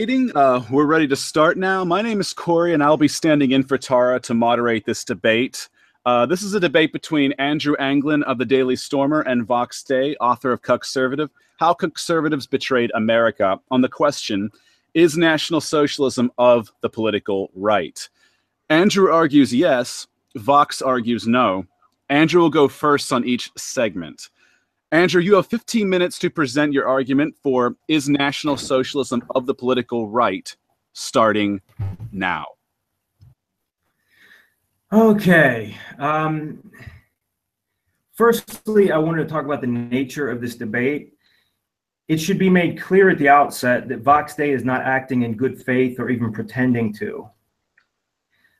Meeting. Uh, we're ready to start now. My name is Corey, and I'll be standing in for Tara to moderate this debate. Uh, this is a debate between Andrew Anglin of the Daily Stormer and Vox Day, author of Cuckservative, How Conservatives Betrayed America, on the question, is National Socialism of the political right? Andrew argues yes, Vox argues no. Andrew will go first on each segment. Andrew, you have 15 minutes to present your argument for Is National Socialism of the Political Right, starting now. Okay. Um, firstly, I wanted to talk about the nature of this debate. It should be made clear at the outset that Vox Day is not acting in good faith or even pretending to.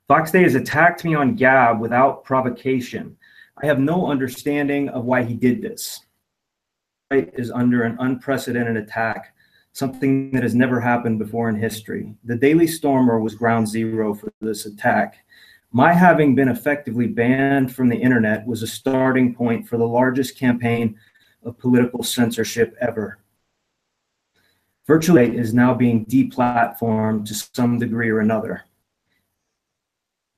Vox Day has attacked me on Gab without provocation. I have no understanding of why he did this is under an unprecedented attack, something that has never happened before in history. The Daily Stormer was ground zero for this attack. My having been effectively banned from the internet was a starting point for the largest campaign of political censorship ever. Virtually is now being deplatformed to some degree or another.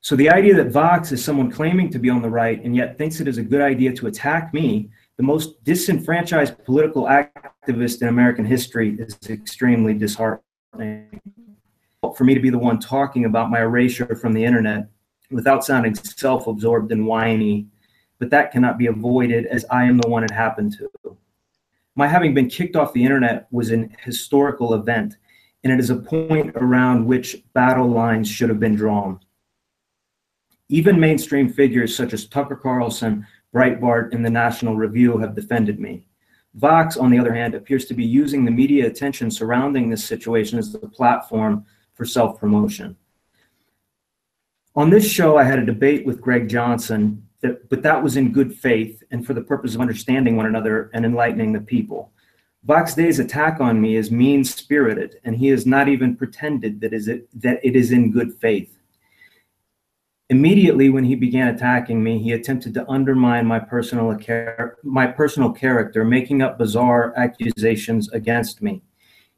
So the idea that Vox is someone claiming to be on the right and yet thinks it is a good idea to attack me the most disenfranchised political activist in American history is extremely disheartening. For me to be the one talking about my erasure from the internet without sounding self absorbed and whiny, but that cannot be avoided as I am the one it happened to. My having been kicked off the internet was an historical event, and it is a point around which battle lines should have been drawn. Even mainstream figures such as Tucker Carlson Breitbart, and the National Review have defended me. Vox, on the other hand, appears to be using the media attention surrounding this situation as a platform for self promotion. On this show, I had a debate with Greg Johnson, that, but that was in good faith and for the purpose of understanding one another and enlightening the people. Vox Day's attack on me is mean spirited, and he has not even pretended that, is it, that it is in good faith. Immediately when he began attacking me, he attempted to undermine my personal, my personal character, making up bizarre accusations against me.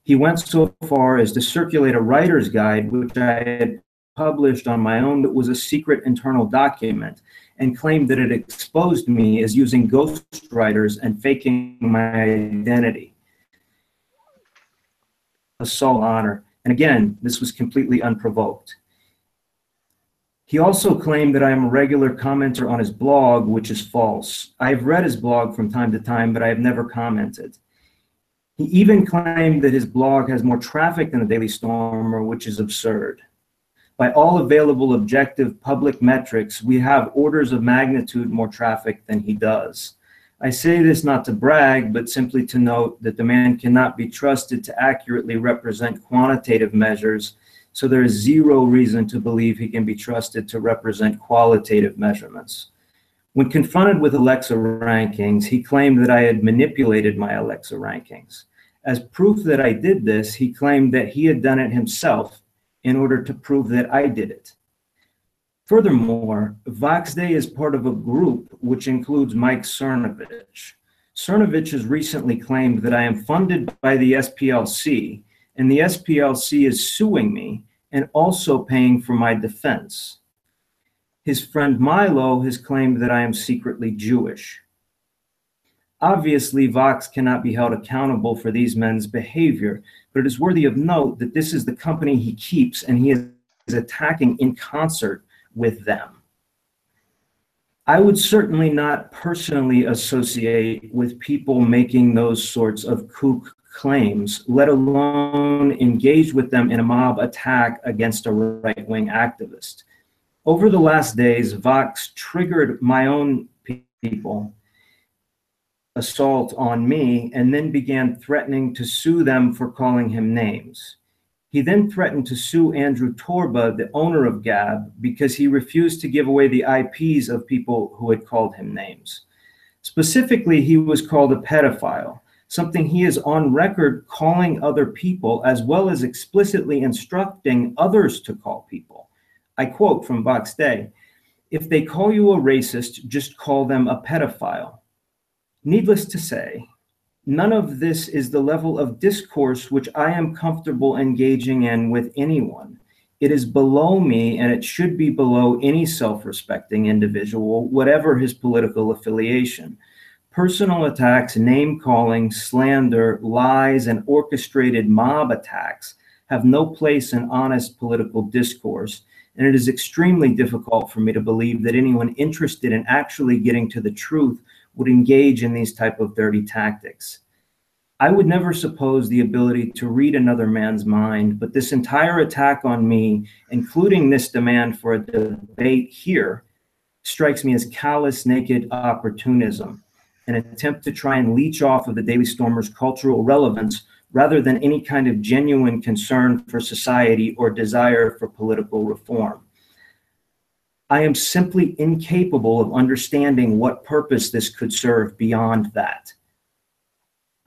He went so far as to circulate a writer's guide, which I had published on my own, that was a secret internal document, and claimed that it exposed me as using ghostwriters and faking my identity—a Assault honor. And again, this was completely unprovoked. He also claimed that I am a regular commenter on his blog, which is false. I've read his blog from time to time, but I have never commented. He even claimed that his blog has more traffic than the Daily Stormer, which is absurd. By all available objective public metrics, we have orders of magnitude more traffic than he does. I say this not to brag, but simply to note that the man cannot be trusted to accurately represent quantitative measures so there is zero reason to believe he can be trusted to represent qualitative measurements. When confronted with Alexa rankings, he claimed that I had manipulated my Alexa rankings. As proof that I did this, he claimed that he had done it himself in order to prove that I did it. Furthermore, Vox Day is part of a group which includes Mike Cernovich. Cernovich has recently claimed that I am funded by the SPLC and the SPLC is suing me and also paying for my defense. His friend Milo has claimed that I am secretly Jewish. Obviously, Vox cannot be held accountable for these men's behavior, but it is worthy of note that this is the company he keeps and he is attacking in concert with them. I would certainly not personally associate with people making those sorts of kook claims, let alone engage with them in a mob attack against a right wing activist. Over the last days, Vox triggered my own people assault on me and then began threatening to sue them for calling him names. He then threatened to sue Andrew Torba, the owner of Gab, because he refused to give away the IPs of people who had called him names. Specifically, he was called a pedophile something he is on record calling other people, as well as explicitly instructing others to call people. I quote from Vox Day If they call you a racist, just call them a pedophile. Needless to say, none of this is the level of discourse which I am comfortable engaging in with anyone. It is below me and it should be below any self respecting individual, whatever his political affiliation. Personal attacks, name calling, slander, lies, and orchestrated mob attacks have no place in honest political discourse. And it is extremely difficult for me to believe that anyone interested in actually getting to the truth would engage in these type of dirty tactics. I would never suppose the ability to read another man's mind, but this entire attack on me, including this demand for a debate here, strikes me as callous, naked opportunism, an attempt to try and leech off of the Daily Stormer's cultural relevance rather than any kind of genuine concern for society or desire for political reform. I am simply incapable of understanding what purpose this could serve beyond that.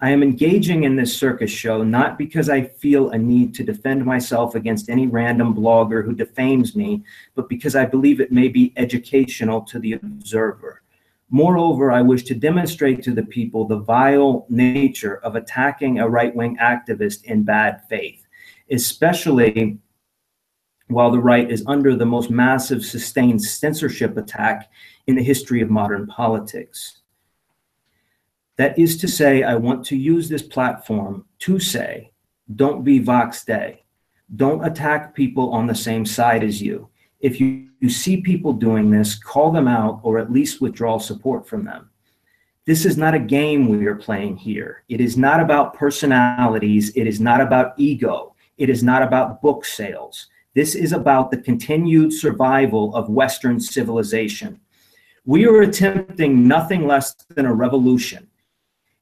I am engaging in this circus show not because I feel a need to defend myself against any random blogger who defames me, but because I believe it may be educational to the observer. Moreover, I wish to demonstrate to the people the vile nature of attacking a right wing activist in bad faith, especially while the right is under the most massive sustained censorship attack in the history of modern politics. That is to say, I want to use this platform to say, don't be Vox Day. Don't attack people on the same side as you. If you, you see people doing this, call them out or at least withdraw support from them. This is not a game we are playing here. It is not about personalities. It is not about ego. It is not about book sales. This is about the continued survival of Western civilization. We are attempting nothing less than a revolution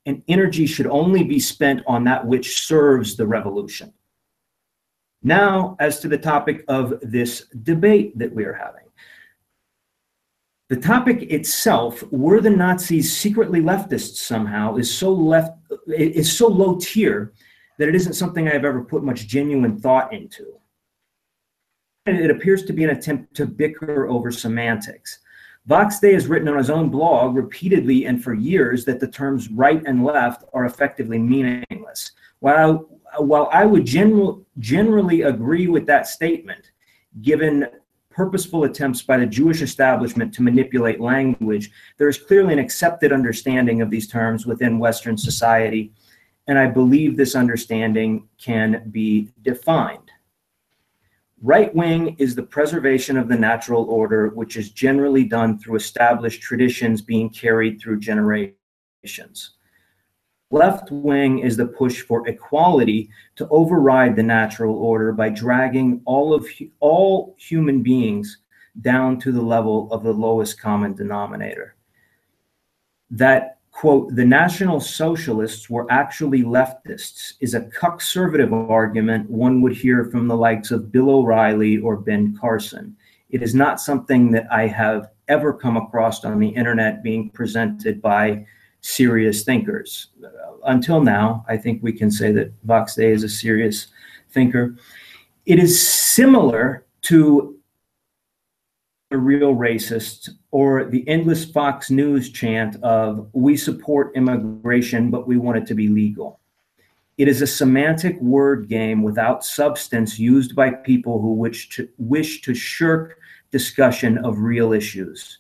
and energy should only be spent on that which serves the revolution. Now, as to the topic of this debate that we are having. The topic itself, were the Nazis secretly leftists somehow, is so left is so low tier that it isn't something I've ever put much genuine thought into. And it appears to be an attempt to bicker over semantics. Vox Day has written on his own blog repeatedly and for years that the terms right and left are effectively meaningless. While, while I would general, generally agree with that statement, given purposeful attempts by the Jewish establishment to manipulate language, there is clearly an accepted understanding of these terms within Western society, and I believe this understanding can be defined. Right wing is the preservation of the natural order, which is generally done through established traditions being carried through generations. Left wing is the push for equality to override the natural order by dragging all of all human beings down to the level of the lowest common denominator. That quote, the National Socialists were actually leftists is a conservative argument one would hear from the likes of Bill O'Reilly or Ben Carson. It is not something that I have ever come across on the internet being presented by serious thinkers. Until now, I think we can say that Vox Day is a serious thinker. It is similar to the real racist or the endless Fox News chant of we support immigration, but we want it to be legal. It is a semantic word game without substance used by people who wish to, wish to shirk discussion of real issues.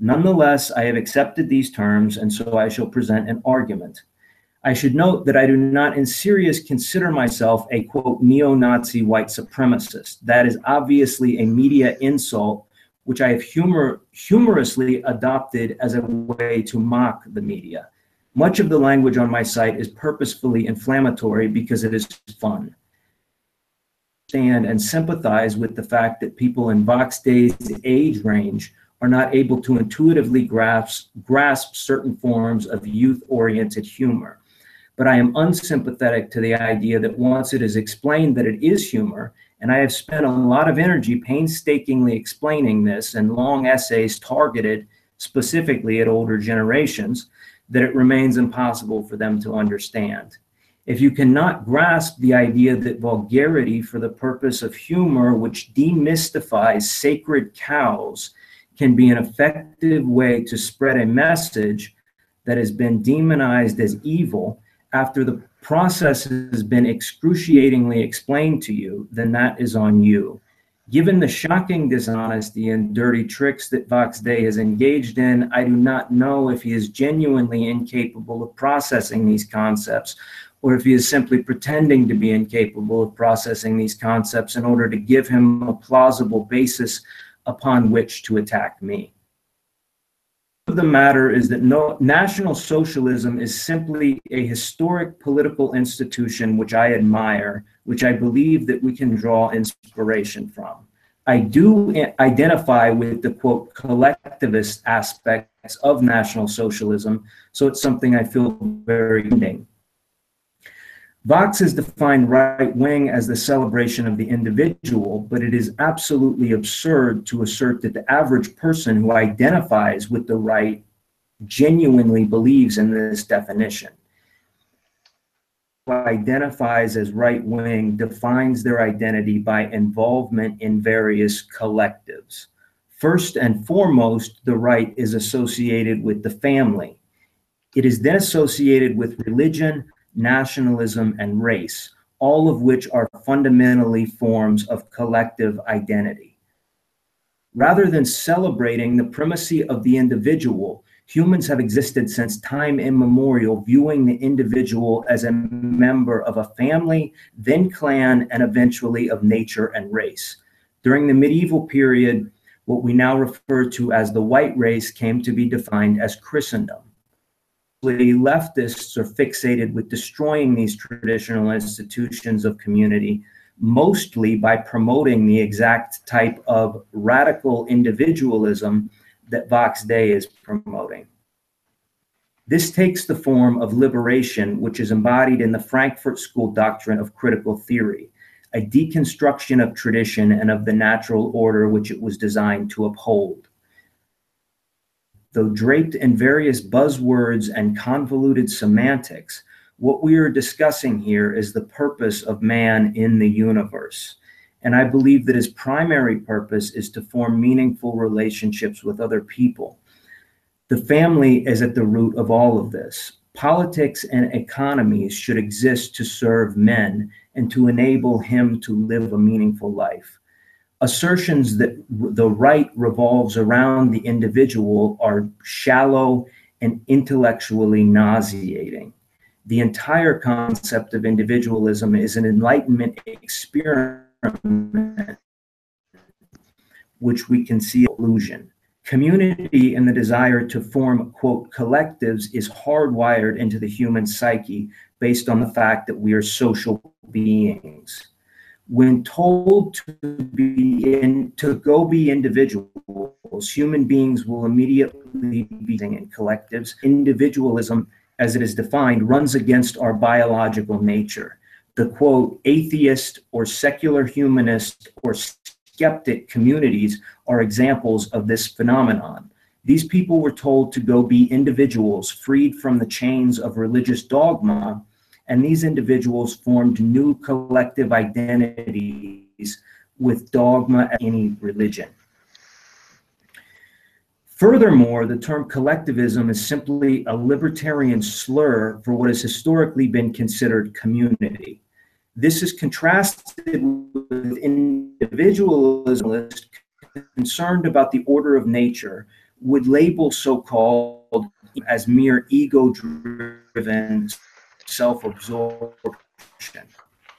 Nonetheless, I have accepted these terms, and so I shall present an argument. I should note that I do not in serious consider myself a quote neo Nazi white supremacist. That is obviously a media insult, which I have humor, humorously adopted as a way to mock the media. Much of the language on my site is purposefully inflammatory because it is fun. Stand and sympathize with the fact that people in Vox Day's age range are not able to intuitively grasp, grasp certain forms of youth oriented humor but I am unsympathetic to the idea that once it is explained that it is humor, and I have spent a lot of energy painstakingly explaining this in long essays targeted specifically at older generations, that it remains impossible for them to understand. If you cannot grasp the idea that vulgarity for the purpose of humor, which demystifies sacred cows, can be an effective way to spread a message that has been demonized as evil after the process has been excruciatingly explained to you, then that is on you. Given the shocking dishonesty and dirty tricks that Vox Day has engaged in, I do not know if he is genuinely incapable of processing these concepts or if he is simply pretending to be incapable of processing these concepts in order to give him a plausible basis upon which to attack me. The matter is that no, National Socialism is simply a historic political institution which I admire, which I believe that we can draw inspiration from. I do identify with the quote collectivist aspects of National Socialism, so it's something I feel very ending. Vox has defined right wing as the celebration of the individual, but it is absolutely absurd to assert that the average person who identifies with the right genuinely believes in this definition. Who identifies as right wing defines their identity by involvement in various collectives. First and foremost, the right is associated with the family. It is then associated with religion, nationalism, and race, all of which are fundamentally forms of collective identity. Rather than celebrating the primacy of the individual, humans have existed since time immemorial, viewing the individual as a member of a family, then clan, and eventually of nature and race. During the medieval period, what we now refer to as the white race came to be defined as Christendom leftists are fixated with destroying these traditional institutions of community, mostly by promoting the exact type of radical individualism that Vox Day is promoting. This takes the form of liberation, which is embodied in the Frankfurt School doctrine of critical theory, a deconstruction of tradition and of the natural order which it was designed to uphold. Though draped in various buzzwords and convoluted semantics, what we are discussing here is the purpose of man in the universe. And I believe that his primary purpose is to form meaningful relationships with other people. The family is at the root of all of this. Politics and economies should exist to serve men and to enable him to live a meaningful life assertions that the right revolves around the individual are shallow and intellectually nauseating. The entire concept of individualism is an enlightenment experiment which we can see illusion. Community and the desire to form, quote, collectives is hardwired into the human psyche based on the fact that we are social beings when told to be in to go be individuals human beings will immediately be in collectives individualism as it is defined runs against our biological nature. The quote atheist or secular humanist or skeptic communities are examples of this phenomenon. These people were told to go be individuals freed from the chains of religious dogma and these individuals formed new collective identities with dogma and any religion. Furthermore, the term collectivism is simply a libertarian slur for what has historically been considered community. This is contrasted with individualism concerned about the order of nature would label so-called as mere ego-driven self-absorption.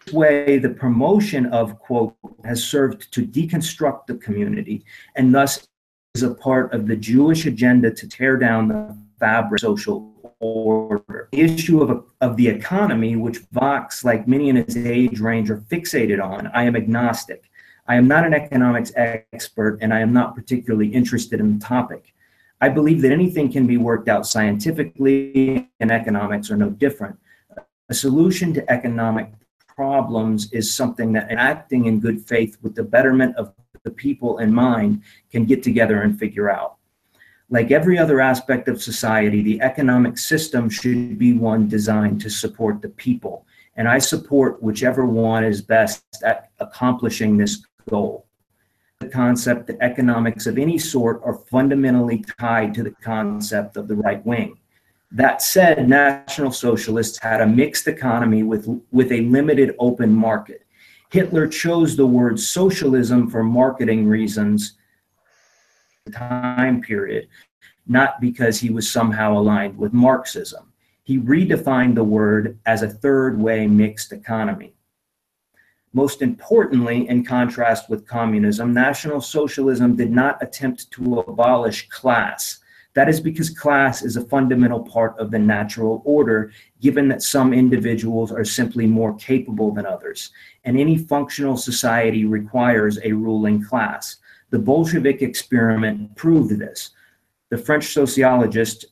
This way, the promotion of, quote, has served to deconstruct the community and thus is a part of the Jewish agenda to tear down the fabric social order. The issue of, of the economy, which Vox, like many in his age range, are fixated on, I am agnostic. I am not an economics expert and I am not particularly interested in the topic. I believe that anything can be worked out scientifically, and economics are no different a solution to economic problems is something that acting in good faith with the betterment of the people in mind can get together and figure out. Like every other aspect of society, the economic system should be one designed to support the people. And I support whichever one is best at accomplishing this goal. The concept that economics of any sort are fundamentally tied to the concept of the right wing. That said, National Socialists had a mixed economy with, with a limited open market. Hitler chose the word socialism for marketing reasons The time period, not because he was somehow aligned with Marxism. He redefined the word as a third way mixed economy. Most importantly, in contrast with communism, National Socialism did not attempt to abolish class. That is because class is a fundamental part of the natural order, given that some individuals are simply more capable than others, and any functional society requires a ruling class. The Bolshevik experiment proved this. The French sociologist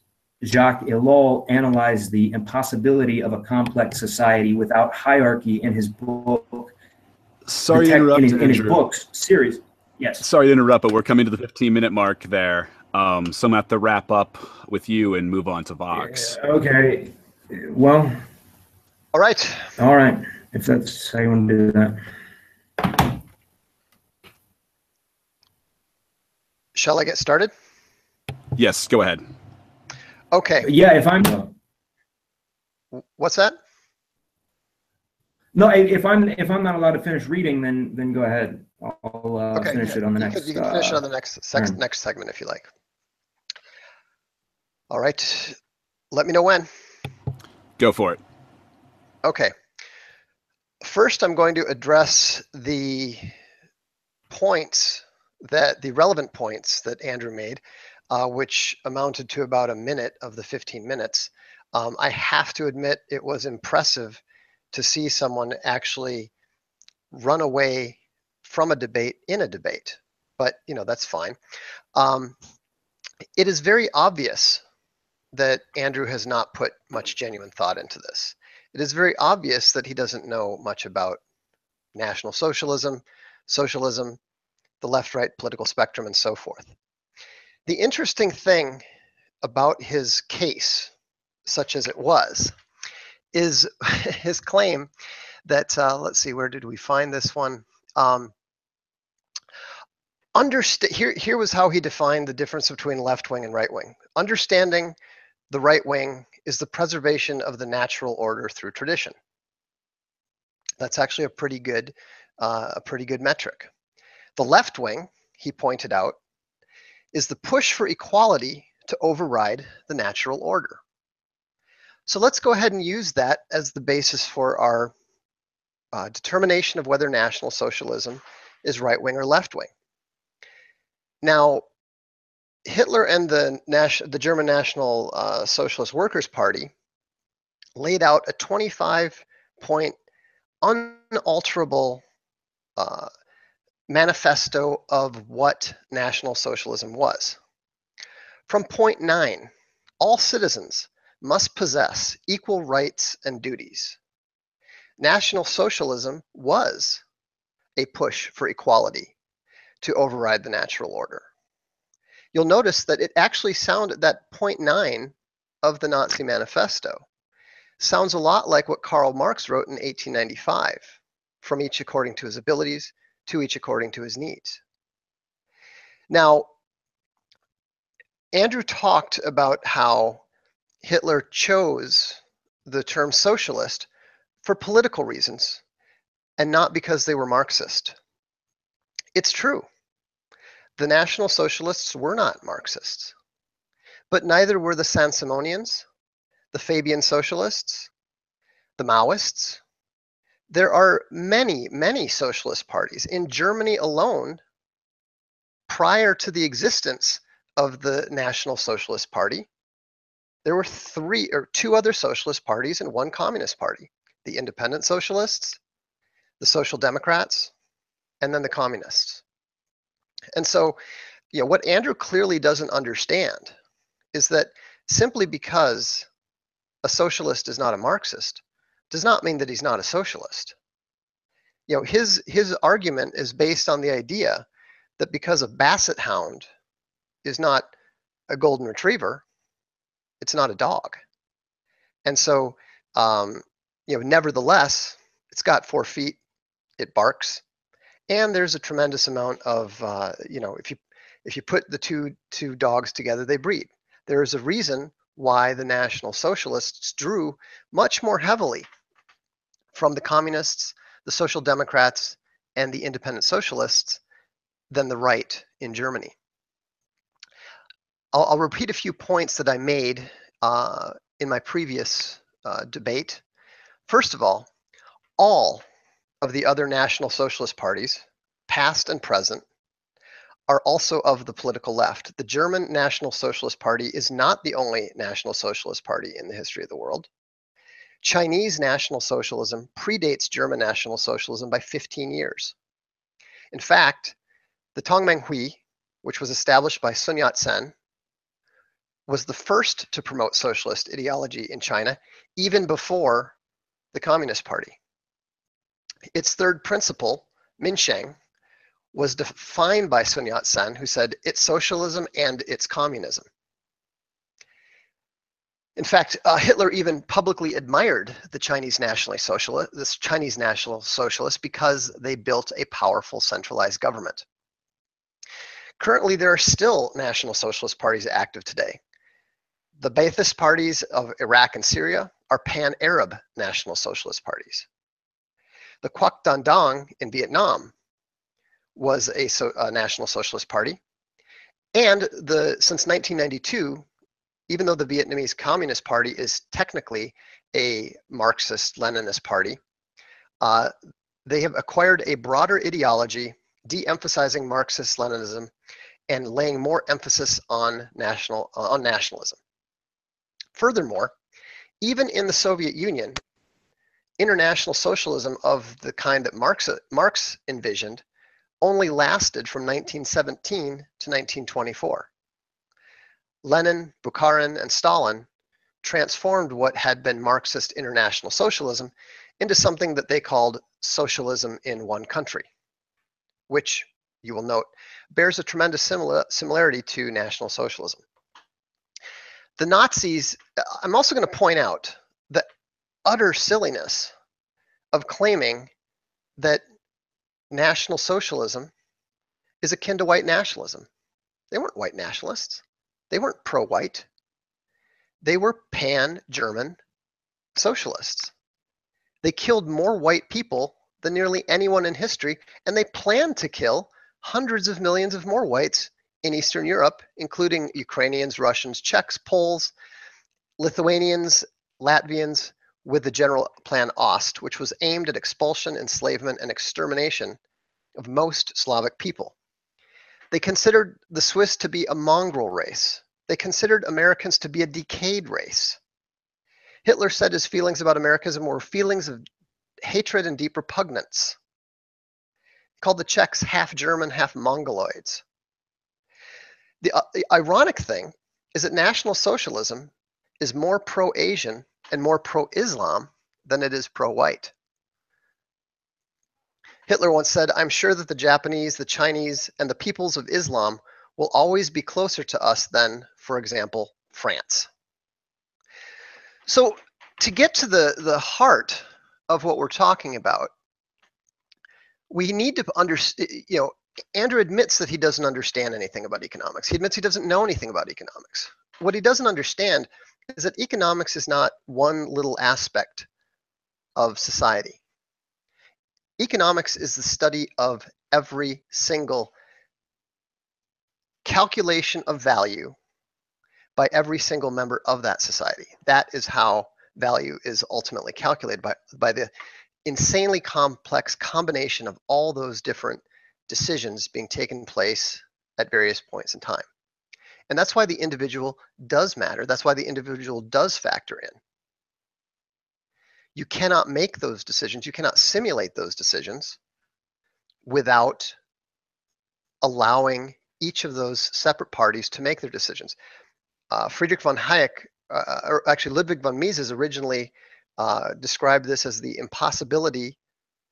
Jacques Ellul analyzed the impossibility of a complex society without hierarchy in his book. Sorry to interrupt, in, his, in his books series. Yes. Sorry to interrupt, but we're coming to the 15 minute mark there. Um, so I'm gonna have to wrap up with you and move on to Vox. Okay. Well, All right. all right. If that's how you want to do that. Shall I get started? Yes, go ahead. Okay. Yeah, if I'm What's that? no, if if I'm if I'm not allowed to finish reading, then then go ahead. I'll uh, Okay. finish it on the you next. Can, you can finish it uh, on the next sex, turn. next segment if you like. All right. Let me know when. Go for it. Okay. First, I'm going to address the points that the relevant points that Andrew made, uh, which amounted to about a minute of the 15 minutes. Um, I have to admit, it was impressive to see someone actually run away from a debate in a debate. But you know that's fine. Um, it is very obvious that Andrew has not put much genuine thought into this it is very obvious that he doesn't know much about National Socialism, socialism, the left right political spectrum, and so forth. The interesting thing about his case, such as it was, is his claim that, uh, let's see, where did we find this one? Um, understa- here, here was how he defined the difference between left wing and right wing. Understanding the right wing is the preservation of the natural order through tradition. That's actually a pretty good, uh, a pretty good metric. The left wing, he pointed out, is the push for equality to override the natural order. So let's go ahead and use that as the basis for our uh, determination of whether National Socialism is right wing or left wing. Now, Hitler and the, Nation, the German National uh, Socialist Workers' Party laid out a 25 point unalterable uh, manifesto of what National Socialism was. From point nine, all citizens must possess equal rights and duties. National Socialism was a push for equality to override the natural order you'll notice that it actually sounded that point nine of the Nazi manifesto sounds a lot like what Karl Marx wrote in 1895 from each according to his abilities to each according to his needs. Now, Andrew talked about how Hitler chose the term socialist for political reasons and not because they were Marxist. It's true the National Socialists were not Marxists, but neither were the Saint-Simonians, the Fabian Socialists, the Maoists. There are many, many socialist parties. In Germany alone, prior to the existence of the National Socialist Party, there were three or two other socialist parties and one communist party the Independent Socialists, the Social Democrats, and then the Communists. And so, you know, what Andrew clearly doesn't understand is that simply because a socialist is not a Marxist does not mean that he's not a socialist. You know, his his argument is based on the idea that because a basset hound is not a golden retriever, it's not a dog. And so, um, you know, nevertheless, it's got four feet, it barks, and there's a tremendous amount of uh, you know if you if you put the two two dogs together they breed there is a reason why the National Socialists drew much more heavily from the communists, the Social Democrats, and the independent socialists than the right in Germany. I'll, I'll repeat a few points that I made uh, in my previous uh, debate. First of all, all of the other National Socialist parties, past and present, are also of the political left. The German National Socialist Party is not the only National Socialist Party in the history of the world. Chinese National Socialism predates German National Socialism by 15 years. In fact, the Tongmenghui, which was established by Sun Yat-sen, was the first to promote socialist ideology in China, even before the Communist Party. Its third principle, Minsheng, was defined by Sun Yat-sen, who said it's socialism and it's communism. In fact, uh, Hitler even publicly admired the Chinese National Socialist, this Chinese National Socialists, because they built a powerful centralized government. Currently, there are still National Socialist parties active today. The Ba'athist parties of Iraq and Syria are pan-Arab National Socialist parties. The Quoc Dan Dang in Vietnam was a, so, a National Socialist Party. And the since 1992, even though the Vietnamese Communist Party is technically a Marxist Leninist party, uh, they have acquired a broader ideology, de-emphasizing Marxist Leninism and laying more emphasis on national uh, on nationalism. Furthermore, even in the Soviet Union, international socialism of the kind that Marx, Marx envisioned only lasted from 1917 to 1924. Lenin, Bukharin, and Stalin transformed what had been Marxist international socialism into something that they called socialism in one country, which you will note bears a tremendous similar, similarity to National Socialism. The Nazis, uh, I'm also going to point out utter silliness of claiming that National Socialism is akin to white nationalism. They weren't white nationalists. They weren't pro white. They were pan German socialists. They killed more white people than nearly anyone in history, and they planned to kill hundreds of millions of more whites in Eastern Europe, including Ukrainians, Russians, Czechs, Poles, Lithuanians, Latvians, with the General Plan Ost, which was aimed at expulsion, enslavement, and extermination of most Slavic people. They considered the Swiss to be a mongrel race. They considered Americans to be a decayed race. Hitler said his feelings about Americanism were feelings of hatred and deep repugnance. He called the Czechs half German, half Mongoloids. The, uh, the ironic thing is that National Socialism is more pro Asian and more pro Islam than it is pro white. Hitler once said, I'm sure that the Japanese, the Chinese, and the peoples of Islam will always be closer to us than, for example, France. So, to get to the, the heart of what we're talking about, we need to understand, you know, Andrew admits that he doesn't understand anything about economics. He admits he doesn't know anything about economics. What he doesn't understand is that economics is not one little aspect of society. Economics is the study of every single calculation of value by every single member of that society. That is how value is ultimately calculated by, by the insanely complex combination of all those different decisions being taken place at various points in time. And that's why the individual does matter. That's why the individual does factor in. You cannot make those decisions, you cannot simulate those decisions without allowing each of those separate parties to make their decisions. Uh, Friedrich von Hayek, uh, or actually Ludwig von Mises originally uh, described this as the impossibility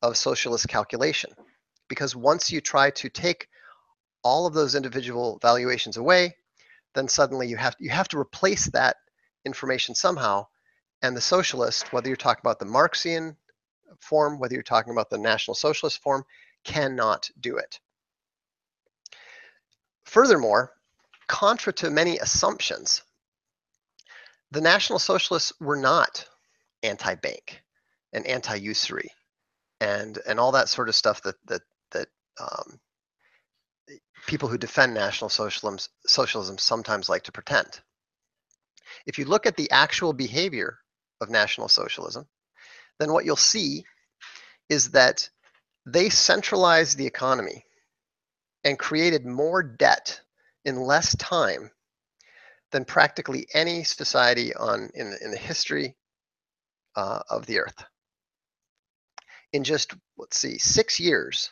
of socialist calculation. Because once you try to take all of those individual valuations away, then suddenly you have you have to replace that information somehow. And the socialist, whether you're talking about the Marxian form, whether you're talking about the National Socialist form, cannot do it. Furthermore, contra to many assumptions, The National Socialists were not anti-bank and anti-usury and and all that sort of stuff that that um, people who defend National Socialism socialism sometimes like to pretend. If you look at the actual behavior of National Socialism, then what you'll see is that they centralized the economy and created more debt in less time than practically any society on in, in the history uh, of the earth. In just, let's see, six years,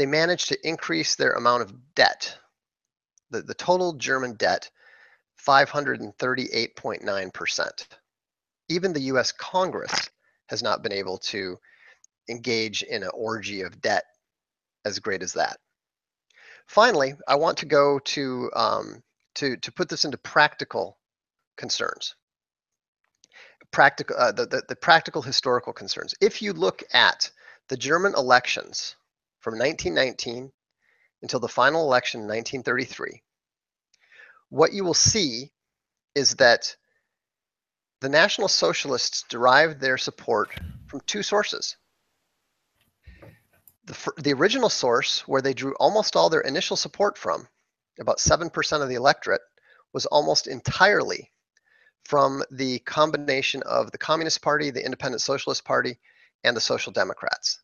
they managed to increase their amount of debt, the, the total German debt, 538.9%. Even the US Congress has not been able to engage in an orgy of debt as great as that. Finally, I want to go to, um, to, to put this into practical concerns. Practical, uh, the, the, the practical historical concerns. If you look at the German elections from 1919 until the final election in 1933, what you will see is that the National Socialists derived their support from two sources. The, the original source, where they drew almost all their initial support from, about 7% of the electorate, was almost entirely from the combination of the Communist Party, the Independent Socialist Party, and the Social Democrats.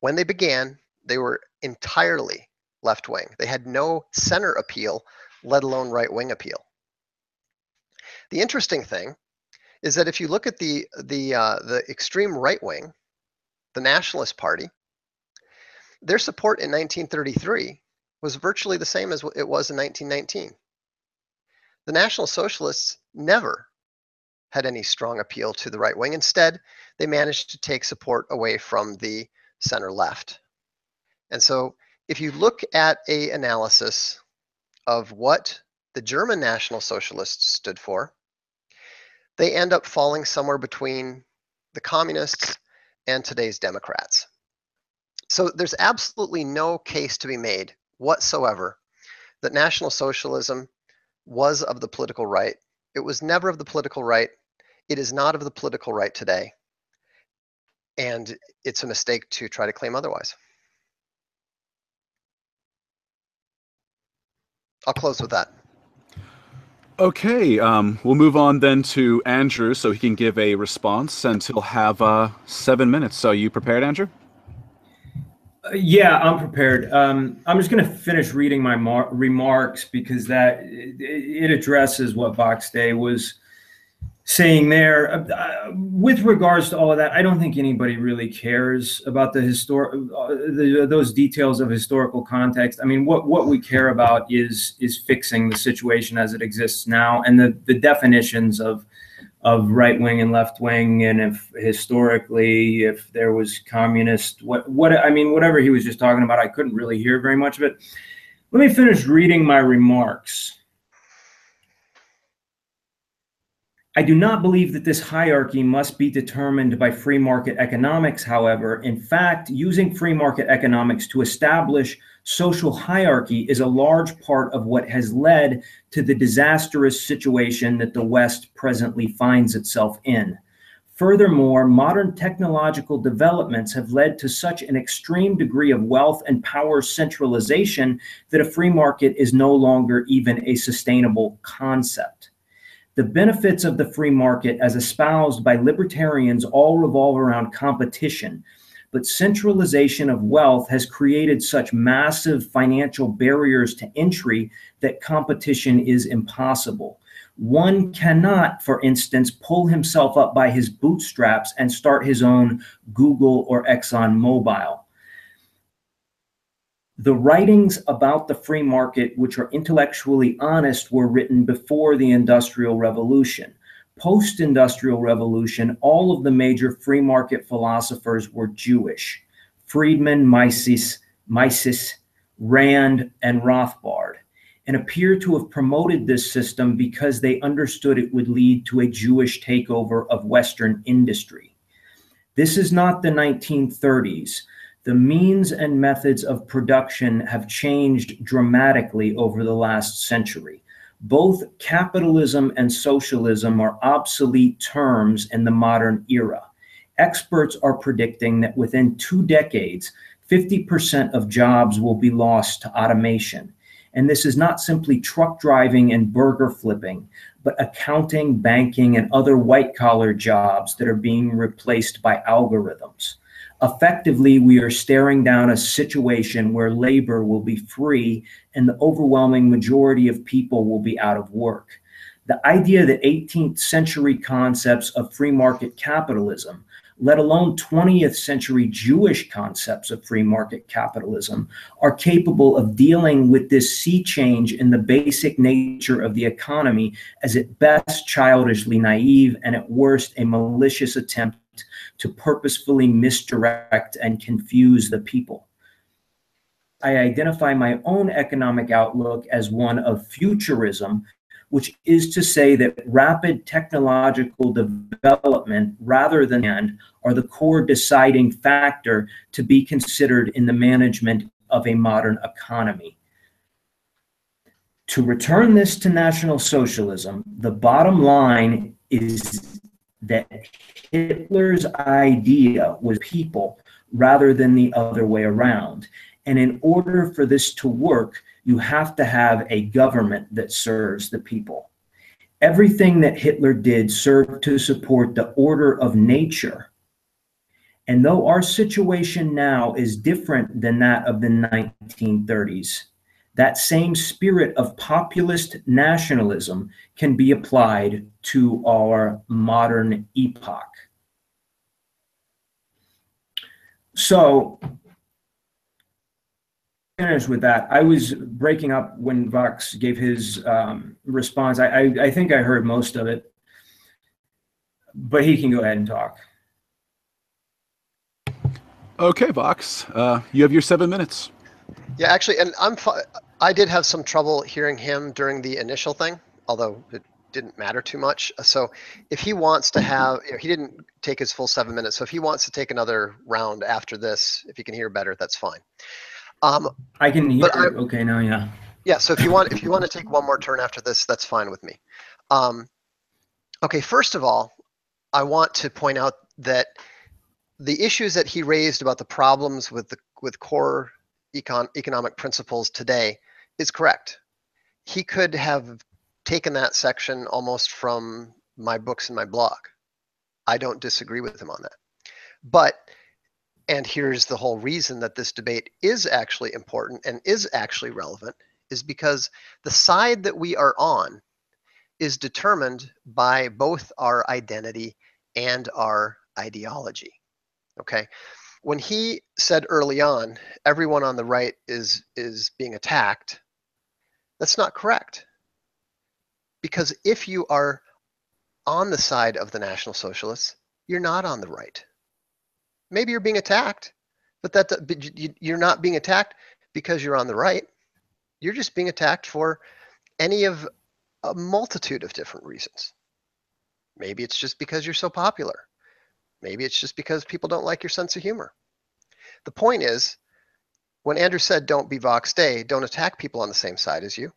When they began, they were entirely left wing. They had no center appeal, let alone right wing appeal. The interesting thing is that if you look at the the uh, the extreme right wing, the Nationalist Party, their support in 1933 was virtually the same as it was in 1919. The National Socialists never had any strong appeal to the right wing. Instead, they managed to take support away from the center left. And so if you look at a analysis of what the German National Socialists stood for, they end up falling somewhere between the communists and today's Democrats. So there's absolutely no case to be made whatsoever that National Socialism was of the political right. It was never of the political right. It is not of the political right today. And it's a mistake to try to claim otherwise. I'll close with that. Okay, um, we'll move on then to Andrew so he can give a response, and he'll have uh, seven minutes. So, you prepared, Andrew? Uh, yeah, I'm prepared. Um, I'm just going to finish reading my mar- remarks because that it, it addresses what Vox Day was saying there uh, uh, with regards to all of that i don't think anybody really cares about the historic uh, the, those details of historical context. I mean what what we care about is is fixing the situation as it exists now and the the definitions of of right wing and left wing and if historically if there was communist what what i mean whatever he was just talking about i couldn't really hear very much of it. Let me finish reading my remarks I do not believe that this hierarchy must be determined by free market economics, however. In fact, using free market economics to establish social hierarchy is a large part of what has led to the disastrous situation that the West presently finds itself in. Furthermore, modern technological developments have led to such an extreme degree of wealth and power centralization that a free market is no longer even a sustainable concept. The benefits of the free market, as espoused by libertarians, all revolve around competition. But centralization of wealth has created such massive financial barriers to entry that competition is impossible. One cannot, for instance, pull himself up by his bootstraps and start his own Google or Exxon Mobil. The writings about the free market, which are intellectually honest, were written before the Industrial Revolution. Post Industrial Revolution, all of the major free market philosophers were Jewish Friedman, Mises, Mises Rand, and Rothbard, and appear to have promoted this system because they understood it would lead to a Jewish takeover of Western industry. This is not the 1930s the means and methods of production have changed dramatically over the last century. Both capitalism and socialism are obsolete terms in the modern era. Experts are predicting that within two decades, 50% of jobs will be lost to automation. And this is not simply truck driving and burger flipping, but accounting, banking, and other white collar jobs that are being replaced by algorithms. Effectively, we are staring down a situation where labor will be free and the overwhelming majority of people will be out of work. The idea that 18th century concepts of free market capitalism let alone 20th century Jewish concepts of free market capitalism, are capable of dealing with this sea change in the basic nature of the economy as at best childishly naive and at worst a malicious attempt to purposefully misdirect and confuse the people. I identify my own economic outlook as one of futurism which is to say that rapid technological development rather than are the core deciding factor to be considered in the management of a modern economy. To return this to National Socialism, the bottom line is that Hitler's idea was people rather than the other way around. And in order for this to work, you have to have a government that serves the people. Everything that Hitler did served to support the order of nature. And though our situation now is different than that of the 1930s, that same spirit of populist nationalism can be applied to our modern epoch. So, finish with that. I was breaking up when Vox gave his um, response. I, I, I think I heard most of it, but he can go ahead and talk. Okay, Vox, uh, you have your seven minutes. Yeah, actually, and I'm I did have some trouble hearing him during the initial thing, although it didn't matter too much. So if he wants to have, you know, he didn't take his full seven minutes. So if he wants to take another round after this, if he can hear better, that's fine. Um, I can hear. I, okay, now yeah. Yeah. So if you want, if you want to take one more turn after this, that's fine with me. Um, okay. First of all, I want to point out that the issues that he raised about the problems with the with core econ, economic principles today is correct. He could have taken that section almost from my books and my blog. I don't disagree with him on that. But and here's the whole reason that this debate is actually important and is actually relevant is because the side that we are on is determined by both our identity and our ideology. Okay. When he said early on, everyone on the right is is being attacked, that's not correct. Because if you are on the side of the National Socialists, you're not on the right maybe you're being attacked, but that you're not being attacked because you're on the right. You're just being attacked for any of a multitude of different reasons. Maybe it's just because you're so popular. Maybe it's just because people don't like your sense of humor. The point is, when Andrew said, don't be Vox Day, don't attack people on the same side as you,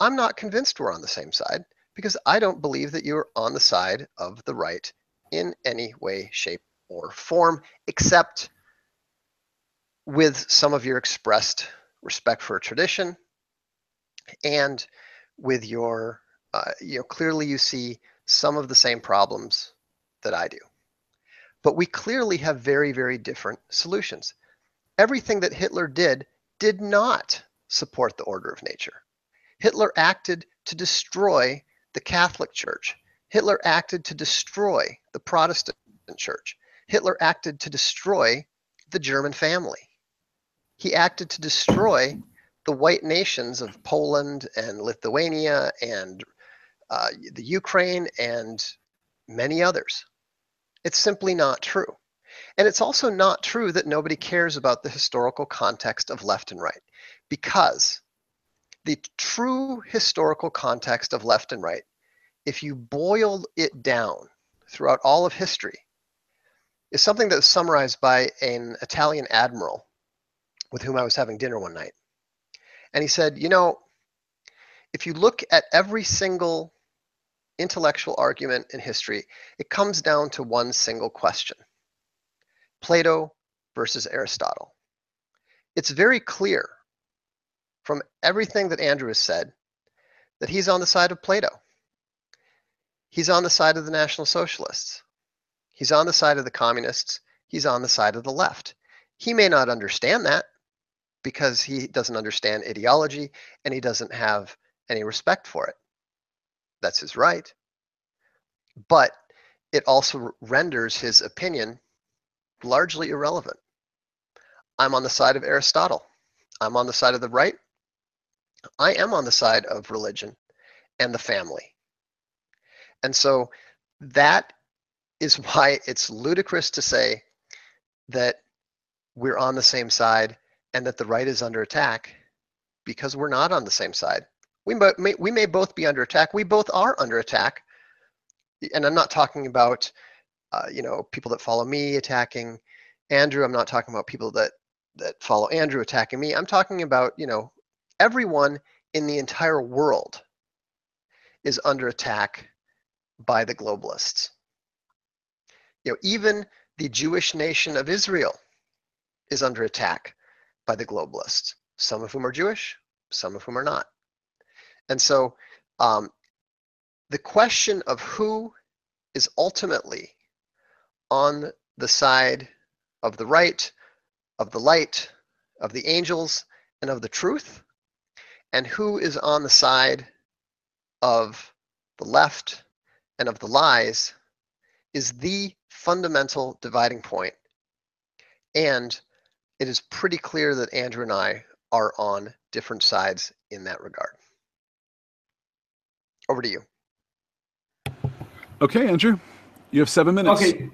I'm not convinced we're on the same side because I don't believe that you're on the side of the right in any way, shape, or form, except with some of your expressed respect for tradition and with your, uh, you know, clearly you see some of the same problems that I do. But we clearly have very, very different solutions. Everything that Hitler did did not support the order of nature. Hitler acted to destroy the Catholic Church. Hitler acted to destroy the Protestant Church. Hitler acted to destroy the German family. He acted to destroy the white nations of Poland and Lithuania and uh, the Ukraine and many others. It's simply not true. And it's also not true that nobody cares about the historical context of left and right, because the true historical context of left and right, if you boil it down throughout all of history, is something that was summarized by an Italian admiral with whom I was having dinner one night. And he said, You know, If you look at every single intellectual argument in history, it comes down to one single question Plato versus Aristotle. It's very clear from everything that Andrew has said that he's on the side of Plato. He's on the side of the National Socialists. He's on the side of the communists. He's on the side of the left. He may not understand that because he doesn't understand ideology and he doesn't have any respect for it. That's his right. But it also renders his opinion largely irrelevant. I'm on the side of Aristotle. I'm on the side of the right. I am on the side of religion and the family. And so that is why it's ludicrous to say that we're on the same side and that the right is under attack because we're not on the same side. We may, we may both be under attack. We both are under attack. And I'm not talking about, uh, you know, people that follow me attacking Andrew. I'm not talking about people that that follow Andrew attacking me. I'm talking about, you know, everyone in the entire world is under attack by the globalists. You know, even the Jewish nation of Israel is under attack by the globalists, some of whom are Jewish, some of whom are not. And so um, the question of who is ultimately on the side of the right, of the light, of the angels, and of the truth, and who is on the side of the left and of the lies is the fundamental dividing point. And it is pretty clear that Andrew and I are on different sides in that regard. Over to you. Okay, Andrew, you have seven minutes. Okay,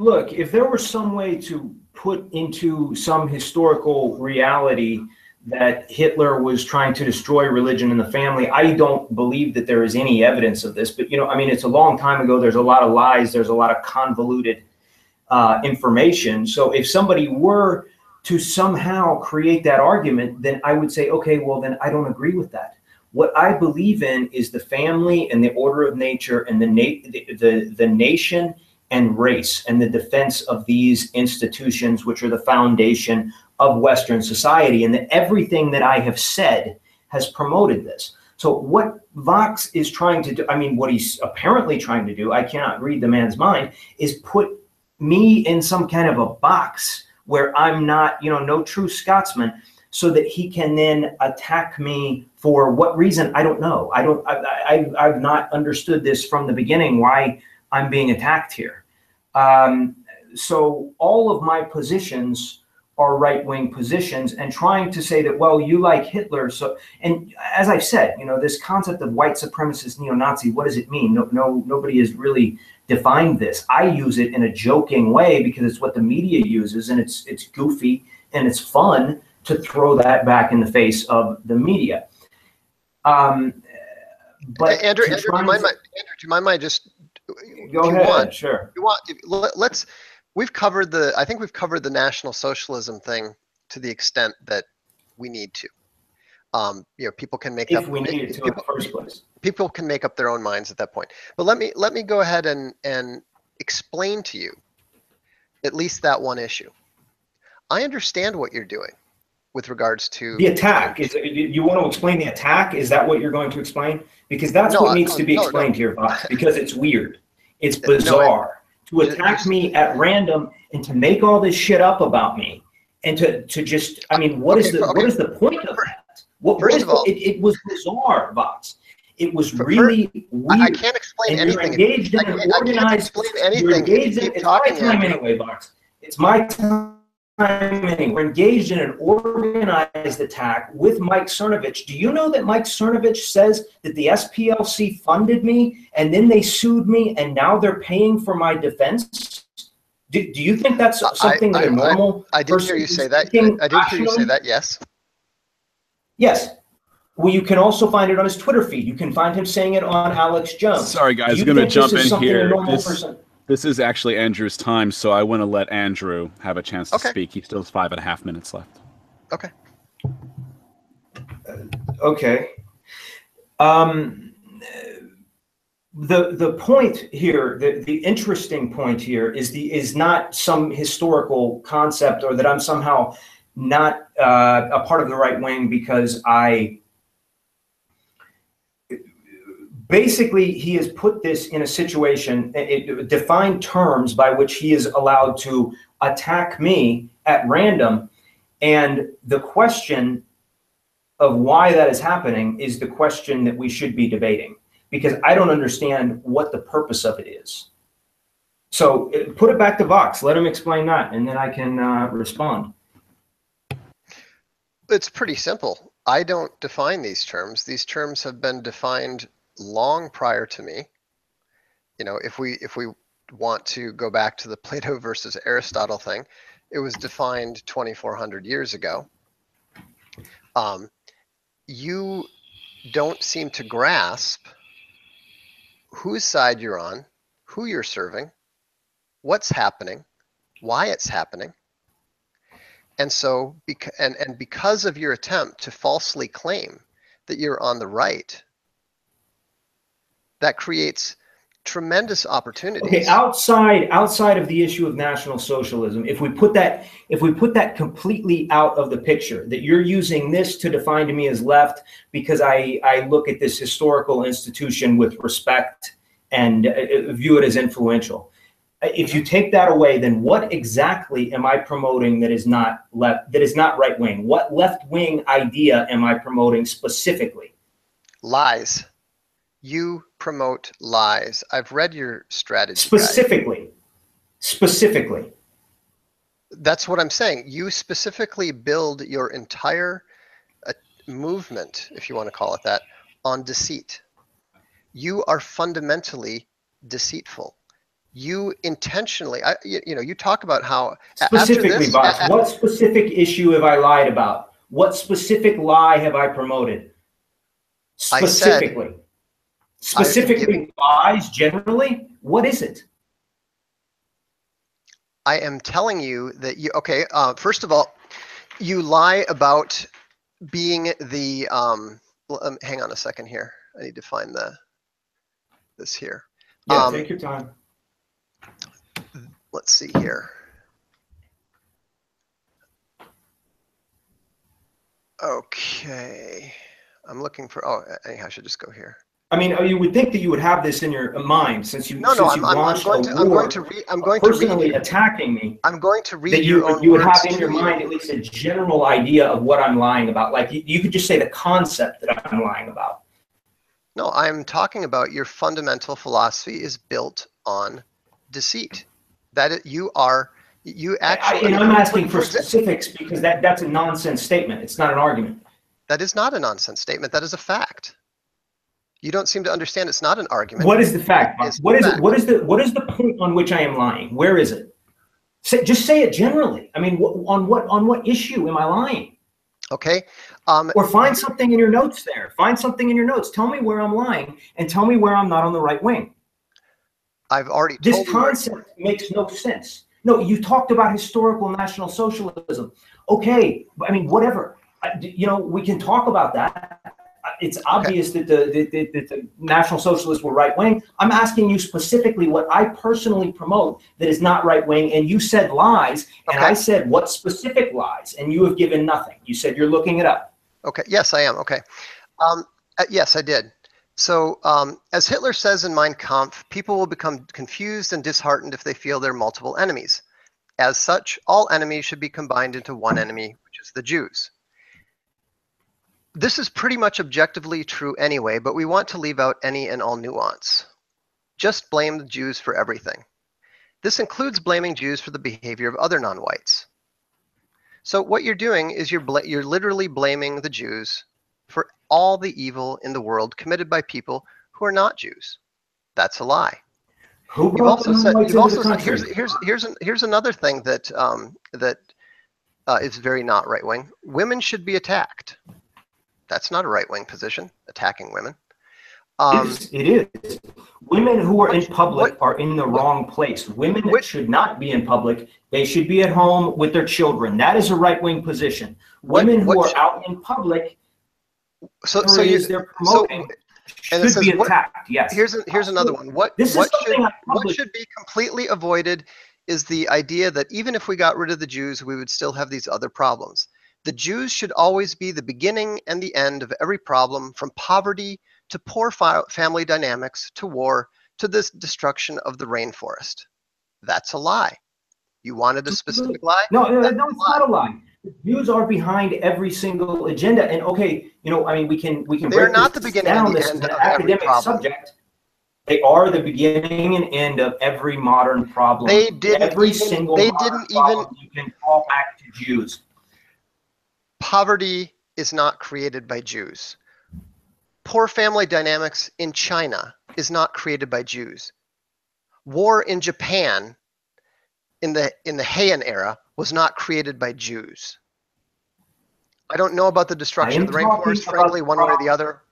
look, if there were some way to put into some historical reality that Hitler was trying to destroy religion and the family. I don't believe that there is any evidence of this, but you know, I mean, it's a long time ago. There's a lot of lies. There's a lot of convoluted uh, information. So if somebody were to somehow create that argument, then I would say, okay, well, then I don't agree with that. What I believe in is the family and the order of nature and the na- the, the, the nation and race and the defense of these institutions, which are the foundation of Western society, and that everything that I have said has promoted this. So, what Vox is trying to do, I mean, what he's apparently trying to do, I cannot read the man's mind, is put me in some kind of a box where I'm not, you know, no true Scotsman, so that he can then attack me for what reason? I don't know. I don't, I, I, I've not understood this from the beginning why I'm being attacked here. Um, so, all of my positions are right wing positions and trying to say that, well, you like Hitler. So, and as I've said, you know, this concept of white supremacist neo Nazi, what does it mean? No, no, nobody has really defined this. I use it in a joking way because it's what the media uses and it's, it's goofy and it's fun to throw that back in the face of the media. Um, but Andrew, Andrew, do you mind, my, Andrew, do you mind my just go ahead? Want, sure. You want, let, let's we've covered the i think we've covered the national socialism thing to the extent that we need to. Um, you know people can make if up we need to people, first place. people can make up their own minds at that point. But let me let me go ahead and and explain to you at least that one issue. I understand what you're doing with regards to the attack. Is you want to explain the attack? Is that what you're going to explain because that's no, what needs no, to be explained here Vox, because it's weird it's bizarre to attack me at random and to make all this shit up about me and to to just I mean what okay, is the okay. what is the point of that? What, First of all, it, it, was bizarre, Vox. It was really weird. I can't explain and anything. You're engaged in an organized. I can't explain anything. You're engaged in, it's my time anyway, Vox. It's my time we're engaged in an organized attack with Mike Cernovich. Do you know that Mike Cernovich says that the SPLC funded me and then they sued me and now they're paying for my defense? Do, do you think that's something I, that I, a normal I, I did hear you say that. I, I did hear you say that, yes. Yes. Well, you can also find it on his Twitter feed. You can find him saying it on Alex Jones. Sorry, guys, I'm going to jump in here. This, is actually Andrew's time, so I want to let Andrew have a chance to okay. speak. He still has five and a half minutes left. Okay. Uh, okay. Um, the the point here, the, the interesting point here is the is not some historical concept or that I'm somehow not uh, a part of the right wing because I basically he has put this in a situation it, defined terms by which he is allowed to attack me at random and the question of why that is happening is the question that we should be debating because I don't understand what the purpose of it is. So uh, put it back to Vox. Let him explain that, and then I can uh, respond. It's pretty simple. I don't define these terms. These terms have been defined long prior to me. You know, if we if we want to go back to the Plato versus Aristotle thing, it was defined 2,400 years ago. Um, you don't seem to grasp whose side you're on, who you're serving, what's happening, why it's happening. And so, and, and because of your attempt to falsely claim that you're on the right, that creates tremendous opportunities. Okay, outside outside of the issue of national socialism, if we put that if we put that completely out of the picture, that you're using this to define to me as left because I I look at this historical institution with respect and uh, uh, view it as influential. If you take that away, then what exactly am I promoting that is not left that is not right wing? What left wing idea am I promoting specifically? Lies you promote lies. I've read your strategy. Specifically. Guide. Specifically. That's what I'm saying. You specifically build your entire uh, movement, if you want to call it that, on deceit. You are fundamentally deceitful. You intentionally, I, you, you know, you talk about how specifically, this, Vox, what specific issue have I lied about? What specific lie have I promoted? Specifically. I said, specifically lies generally? What is it? I am telling you that you, okay, uh, first of all, you lie about being the, um, um, hang on a second here. I need to find the, this here. Yeah, um, take your time. Let's see here. Okay. I'm looking for, oh, anyhow, I should just go here. I mean, you would think that you would have this in your mind since you no, no, I'm, I'm, I'm, going to, I'm going to read. I'm going to read. attacking me. I'm going to read that you, you would have in your mind at least a general idea of what I'm lying about. Like you, you could just say the concept that I'm lying about. No, I'm talking about your fundamental philosophy is built on deceit. That it, you are you actually. I, and I'm asking for specifics because that that's a nonsense statement. It's not an argument. That is not a nonsense statement. That is a fact. You don't seem to understand. It's not an argument. What is the fact? What is fact. it? What is the what is the point on which I am lying? Where is it? Say, just say it generally. I mean, wh- on what on what issue am I lying? Okay. Um, or find something in your notes there. Find something in your notes. Tell me where I'm lying, and tell me where I'm not on the right wing. I've already. This concept makes no sense. No, you talked about historical national socialism. Okay, I mean, whatever. I, you know, we can talk about that it's obvious okay. that, the, that, that the National Socialists were right wing. I'm asking you specifically what I personally promote that is not right wing, and you said lies, and okay. I said what specific lies, and you have given nothing. You said you're looking it up. Okay. Yes, I am. Okay. Um, uh, yes, I did. So, um, as Hitler says in Mein Kampf, people will become confused and disheartened if they feel they're multiple enemies. As such, all enemies should be combined into one enemy, which is the Jews. This is pretty much objectively true anyway, but we want to leave out any and all nuance. Just blame the Jews for everything. This includes blaming Jews for the behavior of other non-whites. So what you're doing is you're you're literally blaming the Jews for all the evil in the world committed by people who are not Jews. That's a lie. Who you've also said, you've also said here's here's here's here's another thing that um, that uh, is very not right wing. Women should be attacked. That's not a right wing position, attacking women. Um, it is. Women who are in public what, are in the what, wrong place. Women which, should not be in public. They should be at home with their children. That is a right wing position. Women who are out in public, so, so you, they're promoting. It should says be what- attacked. Yes. Here's an, here's another one. What This is what should what should be completely avoided is the idea that even if we got rid of the Jews, we would still have these other problems. The Jews should always be the beginning and the end of every problem, from poverty to poor family dynamics to war to the destruction of the rainforest. That's a lie. You wanted a specific lie? No, no, That's no, it's not a lie. The Jews are behind every single agenda, and okay, you know, I mean, we can we can They're break not the beginning and down. the This is end an of academic problem. subject. They are the beginning and end of every modern problem. They didn't every even- single they didn't even- you can call back to Jews. Poverty is not created by Jews. Poor family dynamics in China is not created by Jews. War in Japan in the in the Heian era was not created by Jews. I don't know about the destruction of the rainforest, frankly, one way or the other.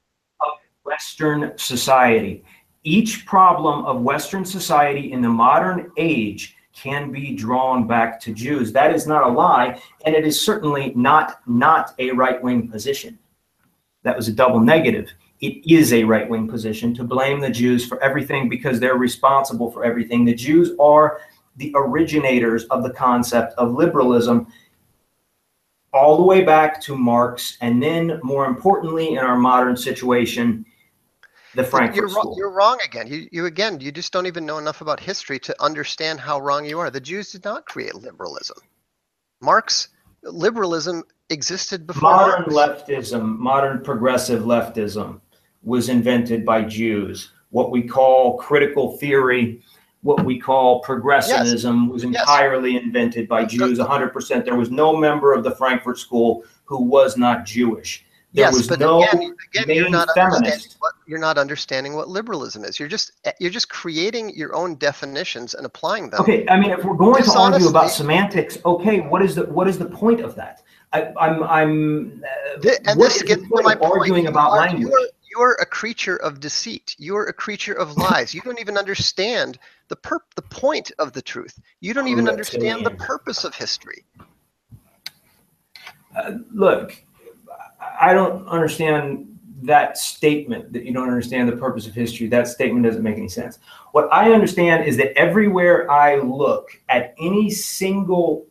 Western society. Each problem of Western society in the modern age can be drawn back to Jews. That is not a lie, and it is certainly not not a right-wing position. That was a double negative. It is a right-wing position to blame the Jews for everything because they're responsible for everything. The Jews are the originators of the concept of liberalism all the way back to Marx, and then more importantly, in our modern situation, the Frankfurt You're, wrong, School. you're wrong again. You, you again, you just don't even know enough about history to understand how wrong you are. The Jews did not create liberalism. Marx, liberalism existed before Modern Marx. leftism, modern progressive leftism was invented by Jews. What we call critical theory, what we call progressivism was Yes. entirely invented by Jews 100%. There was no member of the Frankfurt School who was not Jewish. There yes, but no again, again you're not understanding what you're not understanding what liberalism is. You're just you're just creating your own definitions and applying them. Okay, I mean, if we're going to argue about semantics, okay, what is the what is the point of that? I, I'm I'm. Uh, and what this is gets the to my point. arguing You about are- language? You are, you are a creature of deceit. You are a creature of lies. You don't even understand the per- the point of the truth. You don't even understand the purpose of history. Uh, look, I don't understand that statement that you don't understand the purpose of history. That statement doesn't make any sense. What I understand is that everywhere I look at any single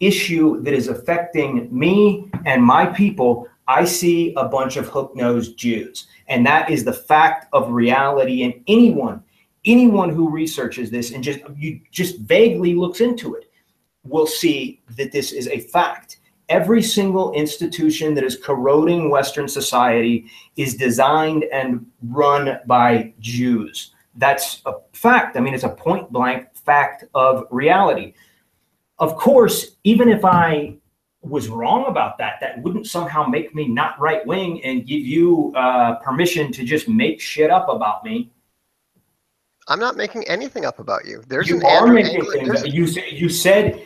issue that is affecting me and my people, I see a bunch of hook-nosed Jews. And that is the fact of reality. And anyone, anyone who researches this and just you just vaguely looks into it will see that this is a fact. Every single institution that is corroding Western society is designed and run by Jews. That's a fact. I mean, it's a point blank fact of reality. Of course, even if I was wrong about that, that wouldn't somehow make me not right wing and give you uh, permission to just make shit up about me. I'm not making anything up about you. There's you an are Andrew making Anglin- things. You you said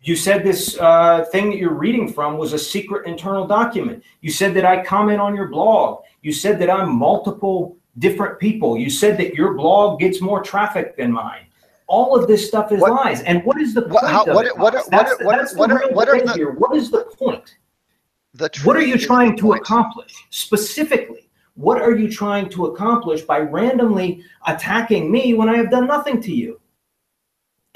you said this uh, thing that you're reading from was a secret internal document. You said that I comment on your blog. You said that I'm multiple different people. You said that your blog gets more traffic than mine. All of this stuff is What- lies. And what is the point What- how- of what- it? what- what- That's the- what- that's the what are- real what are the- here. What is the point? the What are you trying to point. accomplish specifically? What are you trying to accomplish by randomly attacking me when I have done nothing to you?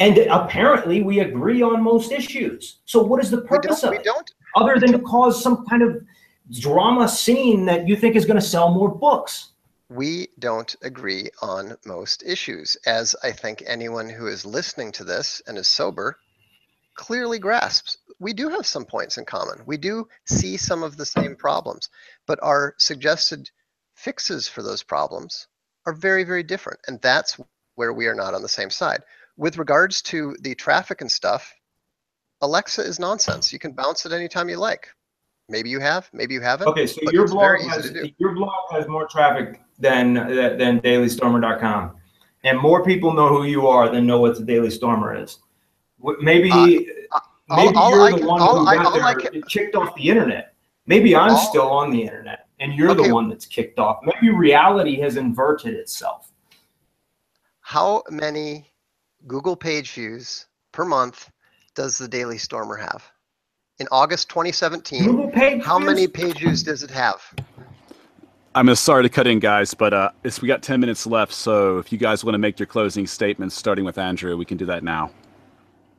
And apparently, we agree on most issues. So, what is the purpose of We don't. Other than to cause some kind of drama scene that you think is going to sell more books? We don't agree on most issues, as I think anyone who is listening to this and is sober clearly grasps. We do have some points in common. We do see some of the same problems, but our suggested fixes for those problems are very, very different. And that's where we are not on the same side. With regards to the traffic and stuff, Alexa is nonsense. You can bounce it anytime you like. Maybe you have, maybe you haven't. Okay, so your blog has your blog has more traffic than than dailystormer.com, and more people know who you are than know what the Daily Stormer is. Maybe Uh, maybe all you're I the can- one all who I- got all there, I can- kicked off the internet. Maybe I'm All- still on the internet, and you're Okay. the one that's kicked off. Maybe reality has inverted itself. How many Google page views per month does the Daily Stormer have? In August 2017, Google page how views? many page views does it have? I'm sorry to cut in, guys, but uh, it's, we got 10 minutes left. So if you guys want to make your closing statements, starting with Andrew, we can do that now.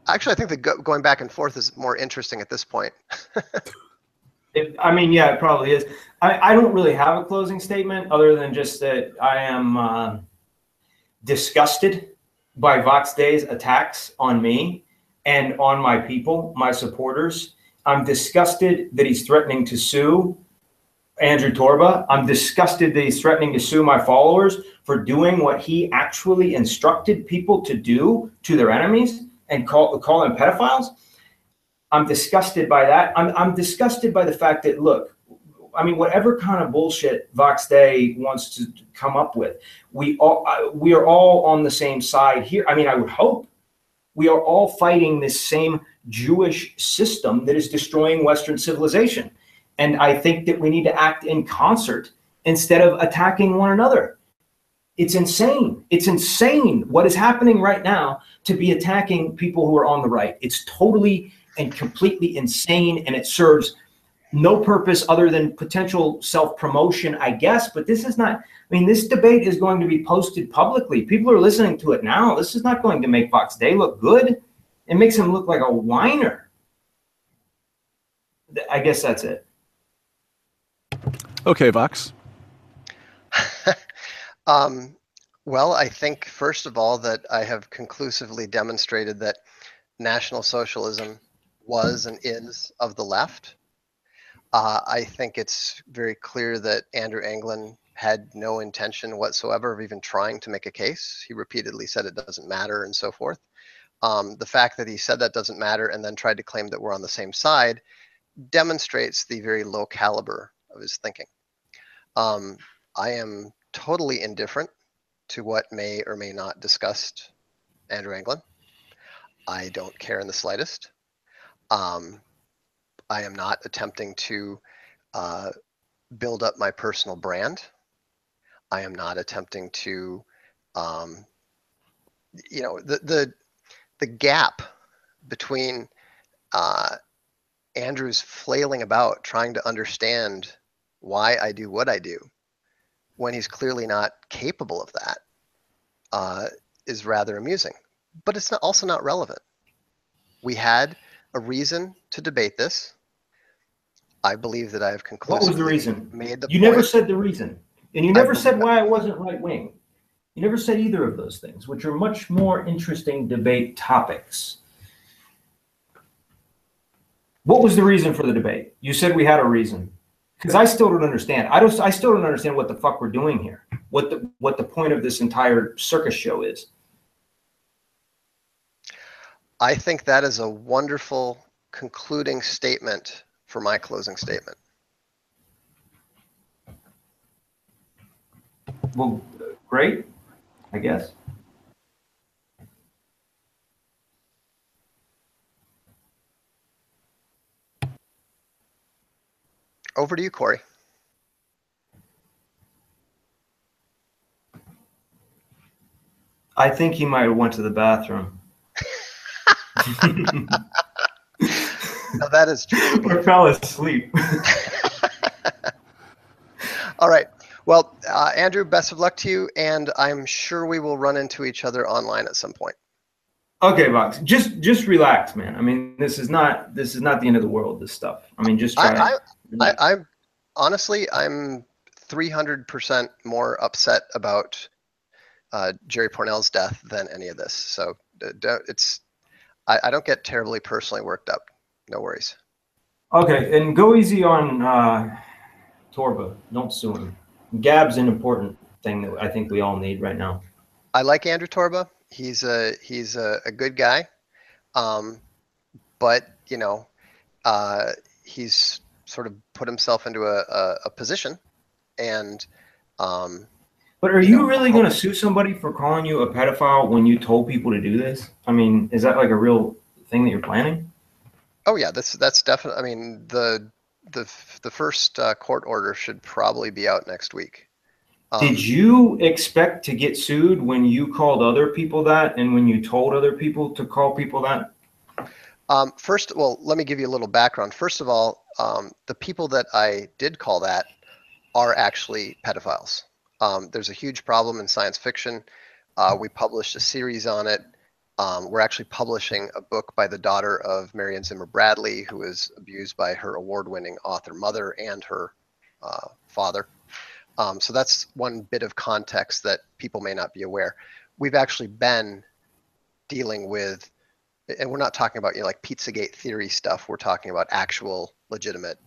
Actually, I think the go- going back and forth is more interesting at this point. It, I mean, yeah, it probably is. I, I don't really have a closing statement other than just that I am uh, disgusted by Vox Day's attacks on me and on my people, my supporters. I'm disgusted that he's threatening to sue Andrew Torba. I'm disgusted that he's threatening to sue my followers for doing what he actually instructed people to do to their enemies and call, call them pedophiles. I'm disgusted by that. I'm, I'm disgusted by the fact that, look, I mean, whatever kind of bullshit Vox Day wants to come up with, we all uh, we are all on the same side here. I mean, I would hope we are all fighting this same Jewish system that is destroying Western civilization, and I think that we need to act in concert instead of attacking one another. It's insane. It's insane what is happening right now to be attacking people who are on the right. It's totally and completely insane, and it serves no purpose other than potential self promotion, I guess. But this is not, I mean, this debate is going to be posted publicly. People are listening to it now. This is not going to make Vox Day look good. It makes him look like a whiner. I guess that's it. Okay, Vox. um, well, I think, first of all, that I have conclusively demonstrated that National Socialism was and is of the left. Uh, I think it's very clear that Andrew Anglin had no intention whatsoever of even trying to make a case. He repeatedly said it doesn't matter and so forth. Um, the fact that he said that doesn't matter and then tried to claim that we're on the same side demonstrates the very low caliber of his thinking. Um, I am totally indifferent to what may or may not disgust Andrew Anglin. I don't care in the slightest. Um, I am not attempting to uh, build up my personal brand. I am not attempting to, um, you know, the the the gap between uh, Andrew's flailing about trying to understand why I do what I do when he's clearly not capable of that uh, is rather amusing. But it's not, also not relevant. We had a reason to debate this. I believe that I have concluded. What was the reason? Made the you point. never said the reason, and you never said why I wasn't right wing. You never said either of those things, which are much more interesting debate topics. What was the reason for the debate? You said we had a reason. Because I still don't understand. I don't. I still don't understand what the fuck we're doing here. What the what the point of this entire circus show is. I think that is a wonderful concluding statement for my closing statement. Well, great, I guess. Over to you, Corey. I think he might have went to the bathroom. Now that is true. or fell asleep. All right. Well, uh, Andrew, best of luck to you, and I'm sure we will run into each other online at some point. okay, Vox, just just relax, man. I mean, this is not this is not the end of the world. This stuff. I mean, just try. I, I, I, I'm honestly, I'm 300% more upset about uh, Jerry Pournelle's death than any of this. So don't- it's, I, I don't get terribly personally worked up. No worries. Okay, and go easy on uh, Torba. Don't sue him. Gab's an important thing that I think we all need right now. I like Andrew Torba. He's a he's a, a good guy, um, but you know, uh, he's sort of put himself into a, a, a position, and um, But are You know, really going to sue somebody for calling you a pedophile when you told people to do this? I mean, is that like a real thing that you're planning? Oh yeah, that's that's definitely. I mean, the the the first uh, court order should probably be out next week. Um, Did you expect to get sued when you called other people that and when you told other people to call people that? Um, first, well, let me give you a little background. First of all, um, the people that I did call that are actually pedophiles. Um, there's a huge problem in science fiction. Uh, we published a series on it. Um, we're actually publishing a book by the daughter of Marion Zimmer Bradley, who was abused by her award winning author mother and her uh, father. Um, so that's one bit of context that people may not be aware. We've actually been dealing with, and we're not talking about you know like Pizzagate theory stuff. We're talking about actual legitimate,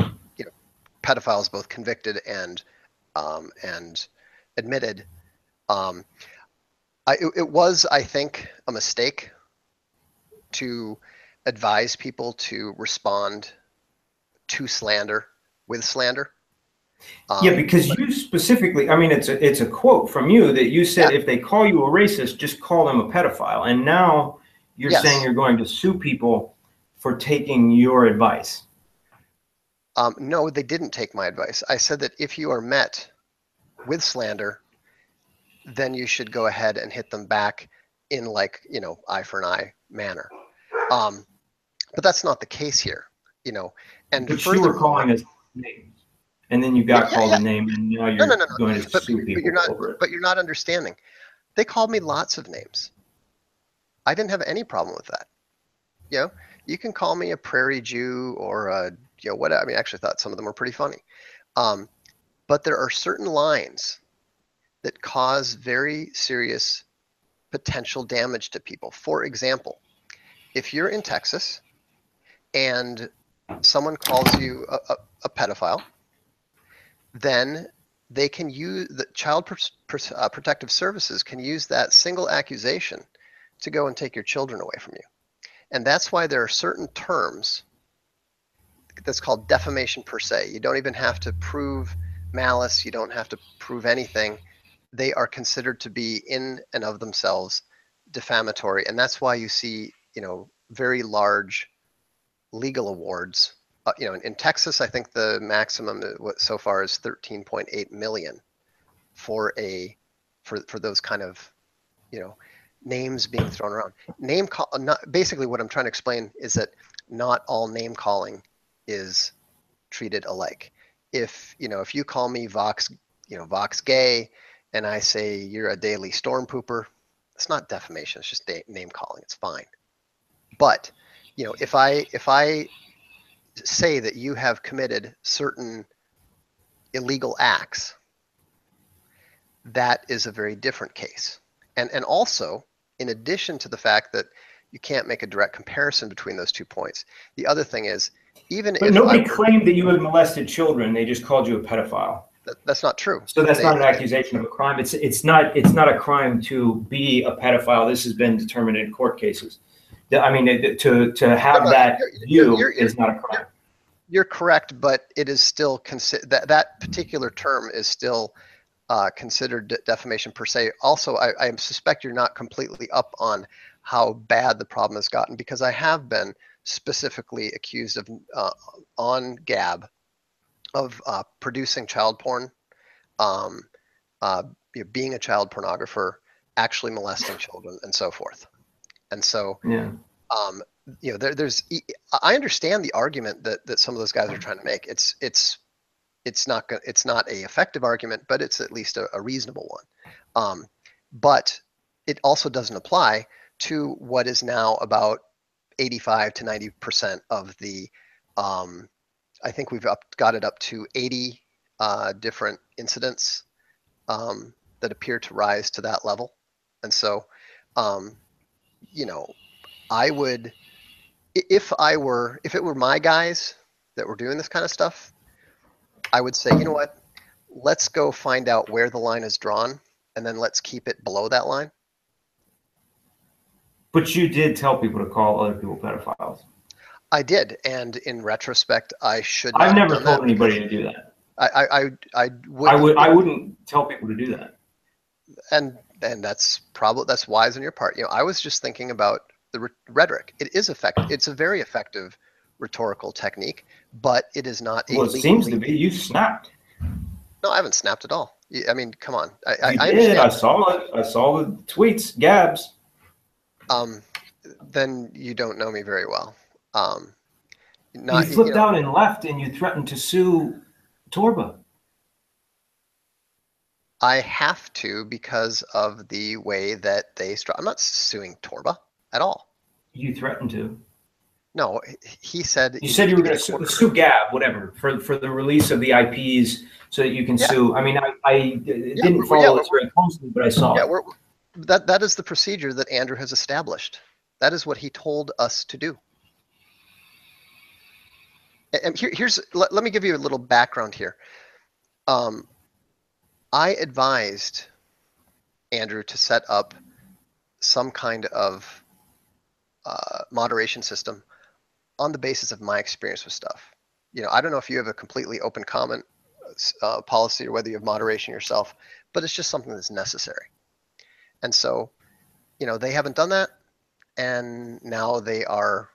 you know, pedophiles, both convicted and um, and admitted. Um, I, it, it was, I think, a mistake to advise people to respond to slander with slander. Um, yeah, because but, you specifically, I mean, it's a it's a quote from you that you said yeah. if they call you a racist, just call them a pedophile. And now you're yes. saying you're going to sue people for taking your advice. Um, no, they didn't take my advice. I said that if you are met with slander, then you should go ahead and hit them back in like you know eye for an eye manner. Um, but that's not the case here, you know. And but you were calling us names, and then you got yeah, called yeah, a name, and now you're no, no, no, going to but, sue people you're not, over it. But you're not understanding. They called me lots of names. I didn't have any problem with that. You know, you can call me a prairie Jew or a you know what I mean. I actually thought some of them were pretty funny. Um, but there are certain lines that cause very serious potential damage to people. For example, if you're in Texas and someone calls you a, a, a pedophile, then they can use the child pr- pr- uh, protective services can use that single accusation to go and take your children away from you. And that's why there are certain terms that's called defamation per se. You don't even have to prove malice, you don't have to prove anything they are considered to be in and of themselves defamatory. And that's why you see you know very large legal awards. Uh, you know in, in, texas i think the maximum uh, so far is 13.8 million for a for for those kind of you know names being thrown around. Name call not basically what i'm trying to explain is that not all name calling is treated alike. If you know if you call me vox you know vox gay and I say you're a daily storm pooper, it's not defamation. It's just name calling. It's fine. But you know, if I if I say that you have committed certain illegal acts, that is a very different case. And and also, in addition to the fact that you can't make a direct comparison between those two points, the other thing is even but if nobody claimed that you had molested children, they just called you a pedophile. That, that's not true. So that's they, not an accusation of a crime. It's it's not it's not a crime to be a pedophile. This has been determined in court cases. I mean, to to have no, that you're, view you're, you're, is not a crime. You're correct, but it is still consider that that particular term is still uh, considered defamation per se. Also, I, I suspect you're not completely up on how bad the problem has gotten because I have been specifically accused of uh, on Gab of uh, producing child porn, um, uh, you know, being a child pornographer, actually molesting children, and so forth. And so, yeah. um, you know, there, there's. I understand the argument that that some of those guys are trying to make. It's it's it's not it's not a effective argument, but it's at least a, a reasonable one. Um, but it also doesn't apply to what is now about 85 to 90 percent of the um, I think we've up, got it up to 80 uh, different incidents um, that appear to rise to that level. And so, um, you know, I would, if I were, if it were my guys that were doing this kind of stuff, I would say, you know what, let's go find out where the line is drawn and then let's keep it below that line. But you did tell people to call other people pedophiles. I did, and in retrospect, I should. I've never told anybody to do that. I, I, I, would. I would. I wouldn't tell people to do that. And and that's probably that's wise on your part. You know, I was just thinking about the re- rhetoric. It is effective. It's a very effective rhetorical technique, but it is not. Well, it seems to be. You snapped. No, I haven't snapped at all. I mean, come on. I, you I, I did. I saw it. I saw the tweets. Gabs. Um, then you don't know me very well. Um, not, you flipped you know, out and left, and you threatened to sue Torba. I have to because of the way that they. Stru- I'm not suing Torba at all. You threatened to. No, he said. You said you were going to sue, sue Gab, whatever, for, for the release of the IPs so that you can Yeah. sue. I mean, I, I it didn't follow yeah, this very closely, but I saw Yeah, we're, that that is the procedure that Andrew has established. That is what he told us to do. And here, here's let, let me give you a little background here. Um, I advised Andrew to set up some kind of uh, moderation system on the basis of my experience with stuff. You know, I don't know if you have a completely open comment uh, policy or whether you have moderation yourself, but it's just something that's necessary. And so, you know, they haven't done that. And now they are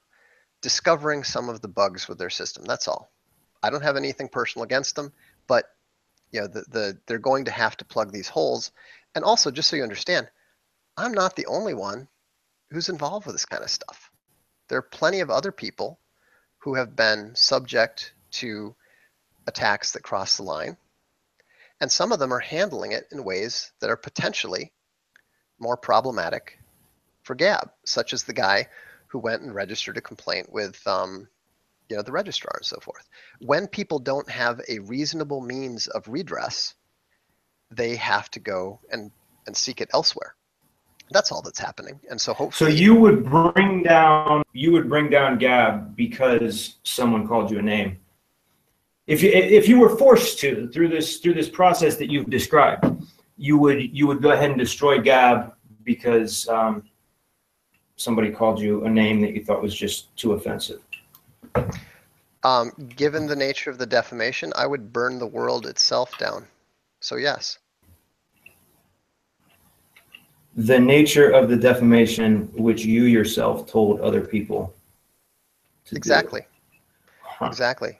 discovering some of the bugs with their system. That's all. I don't have anything personal against them, but you know, the, the they're going to have to plug these holes. And also, just so you understand, I'm not the only one who's involved with this kind of stuff. There are plenty of other people who have been subject to attacks that cross the line. And some of them are handling it in ways that are potentially more problematic for Gab, such as the guy who went and registered a complaint with, um, you know, the registrar and so forth. When people don't have a reasonable means of redress, they have to go and, and seek it elsewhere. That's all that's happening. And so hopefully So you would bring down, you would bring down Gab because someone called you a name. If you, if you were forced to, through this, through this process that you've described, you would, you would go ahead and destroy Gab because, um, somebody called you a name that you thought was just too offensive. um, given the nature of the defamation, I would burn the world itself down. So yes, The nature of the defamation which you yourself told other people. to exactly. Huh. Exactly.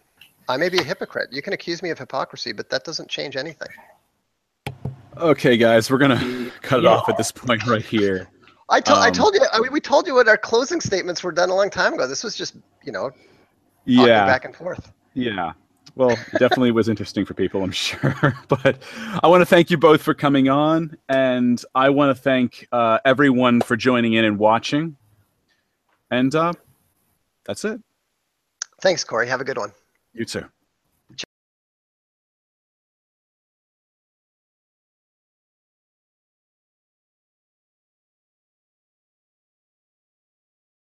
I may be a hypocrite. You can accuse me of hypocrisy, but that doesn't change anything. Okay, guys, we're gonna cut it Yeah. off at this point right here. I, to- I Um, told you, I mean, we told you what our closing statements were done a long time ago. This was just, you know, Yeah, back and forth. yeah. Well, definitely was interesting for people, I'm sure. But I want to thank you both for coming on, and I want to thank uh, everyone for joining in and watching. And uh, that's it. Thanks, Corey. Have a good one. You too.